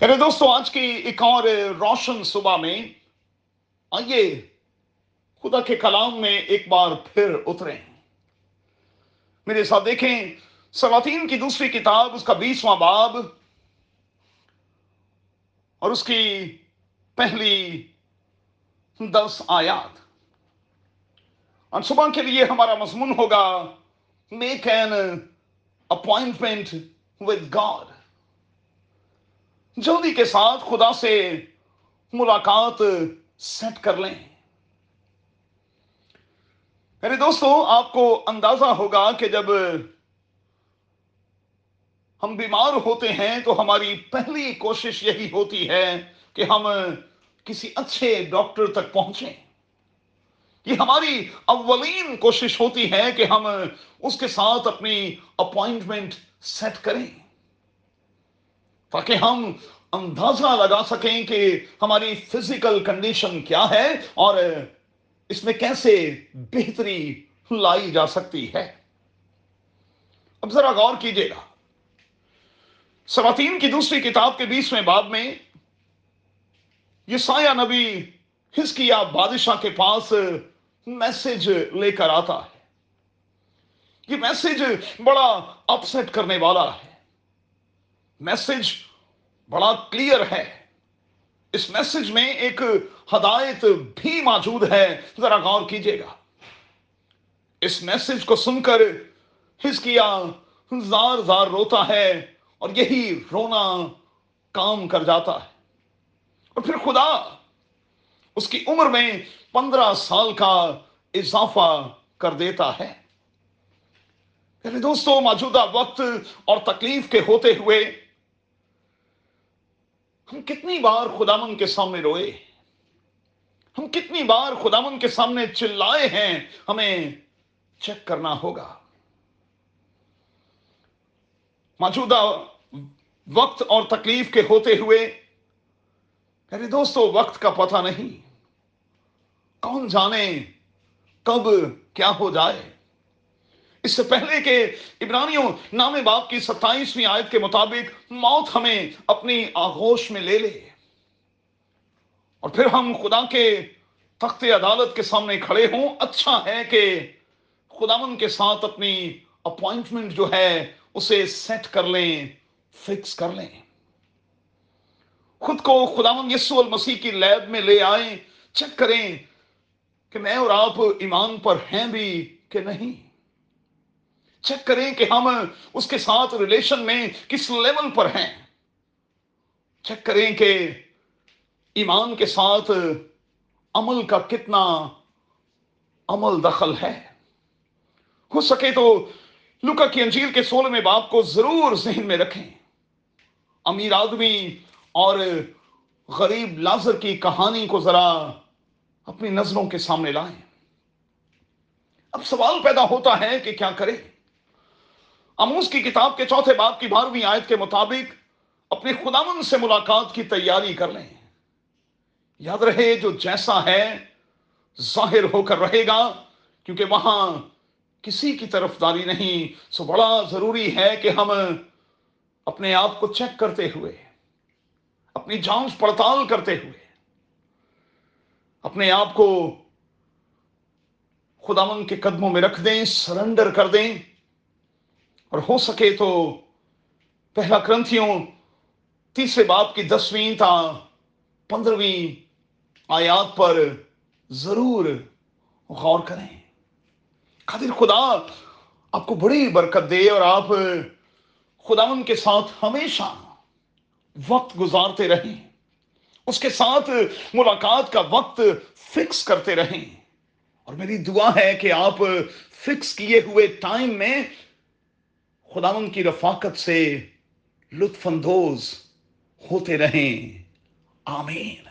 میرے دوستوں آج کی ایک اور روشن صبح میں آئیے، خدا کے کلام میں ایک بار پھر اترے میرے ساتھ دیکھیں سواتین کی دوسری کتاب، اس کا بیسواں باب اور اس کی پہلی دس آیات۔ اور صبح کے لیے ہمارا مضمون ہوگا make an appointment with God جلدی کے ساتھ خدا سے ملاقات سیٹ کر لیں۔ میرے دوستوں آپ کو اندازہ ہوگا کہ جب ہم بیمار ہوتے ہیں تو ہماری پہلی کوشش یہی ہوتی ہے کہ ہم کسی اچھے ڈاکٹر تک پہنچیں۔ یہ ہماری اولین کوشش ہوتی ہے کہ ہم اس کے ساتھ اپنی اپوائنٹمنٹ سیٹ کریں۔ تاکہ ہم اندازہ لگا سکیں کہ ہماری فزیکل کنڈیشن کیا ہے اور اس میں کیسے بہتری لائی جا سکتی ہے۔ اب ذرا غور کیجیے گا۔ سواتین کی دوسری کتاب کے بیسویں باب میں یہ سایہ نبی ہسکیا بادشاہ کے پاس میسج لے کر آتا ہے۔ یہ میسج بڑا اپسٹ کرنے والا ہے۔ میسج بڑا کلیئر ہے۔ اس میسج میں ایک ہدایت بھی موجود ہے۔ ذرا غور کیجیے گا۔ اس میسج کو سن کر ہسکیا زار زار روتا ہے اور یہی رونا کام کر جاتا ہے۔ اور پھر خدا اس کی عمر میں پندرہ سال کا اضافہ کر دیتا ہے۔ یعنی دوستوں موجودہ وقت اور تکلیف کے ہوتے ہوئے ہم کتنی بار خدامن کے سامنے روئے ہم کتنی بار خدامن کے سامنے چلائے ہیں؟ ہمیں چیک کرنا ہوگا۔ موجودہ وقت اور تکلیف کے ہوتے ہوئے، میرے دوستو، وقت کا پتہ نہیں۔ کون جانے کب کیا ہو جائے؟ اس سے پہلے کہ ابرانیوں نام باپ کی ستائیسویں آیت کے مطابق موت ہمیں اپنی آغوش میں لے لے۔ اور پھر ہم خدا کے تخت عدالت کے سامنے کھڑے ہوں۔ اچھا ہے کہ خداون کے ساتھ اپنی اپوائنٹمنٹ جو ہے اسے سیٹ کر لیں، فکس کر لیں۔ خود کو خداون یسو المسیح کی لیب میں لے آئیں، چیک کریں کہ میں اور آپ ایمان پر ہیں بھی کہ نہیں۔ چیک کریں کہ ہم اس کے ساتھ ریلیشن میں کس لیول پر ہیں۔ چیک کریں کہ ایمان کے ساتھ عمل کا کتنا عمل دخل ہے۔ ہو سکے تو لکا کی انجیل کے سولہ میں باپ کو ضرور ذہن میں رکھیں۔ امیر آدمی اور غریب لازر کی کہانی کو ذرا اپنی نظروں کے سامنے لائیں۔ اب سوال پیدا ہوتا ہے کہ کیا کرے اموس کی کتاب کے چوتھے باپ کی بارہویں آیت کے مطابق اپنے خداون سے ملاقات کی تیاری کر لیں۔ یاد رہے جو جیسا ہے ظاہر ہو کر رہے گا، کیونکہ وہاں کسی کی طرف داری نہیں۔ سو بڑا ضروری ہے کہ ہم اپنے آپ کو چیک کرتے ہوئے، اپنی جانچ پڑتال کرتے ہوئے، اپنے آپ کو خداون کے قدموں میں رکھ دیں، سرنڈر کر دیں۔ اور ہو سکے تو پہلا کرنتھیوں تیسرے باپ کی دسویں تا پندرہویں آیات پر ضرور غور کریں۔ قادر خدا، آپ کو بڑی برکت دے اور آپ خداون کے ساتھ ہمیشہ وقت گزارتے رہیں۔ اس کے ساتھ ملاقات کا وقت فکس کرتے رہیں۔ اور میری دعا ہے کہ آپ فکس کیے ہوئے ٹائم میں خداون کی رفاقت سے لطف اندوز ہوتے رہیں۔ آمین۔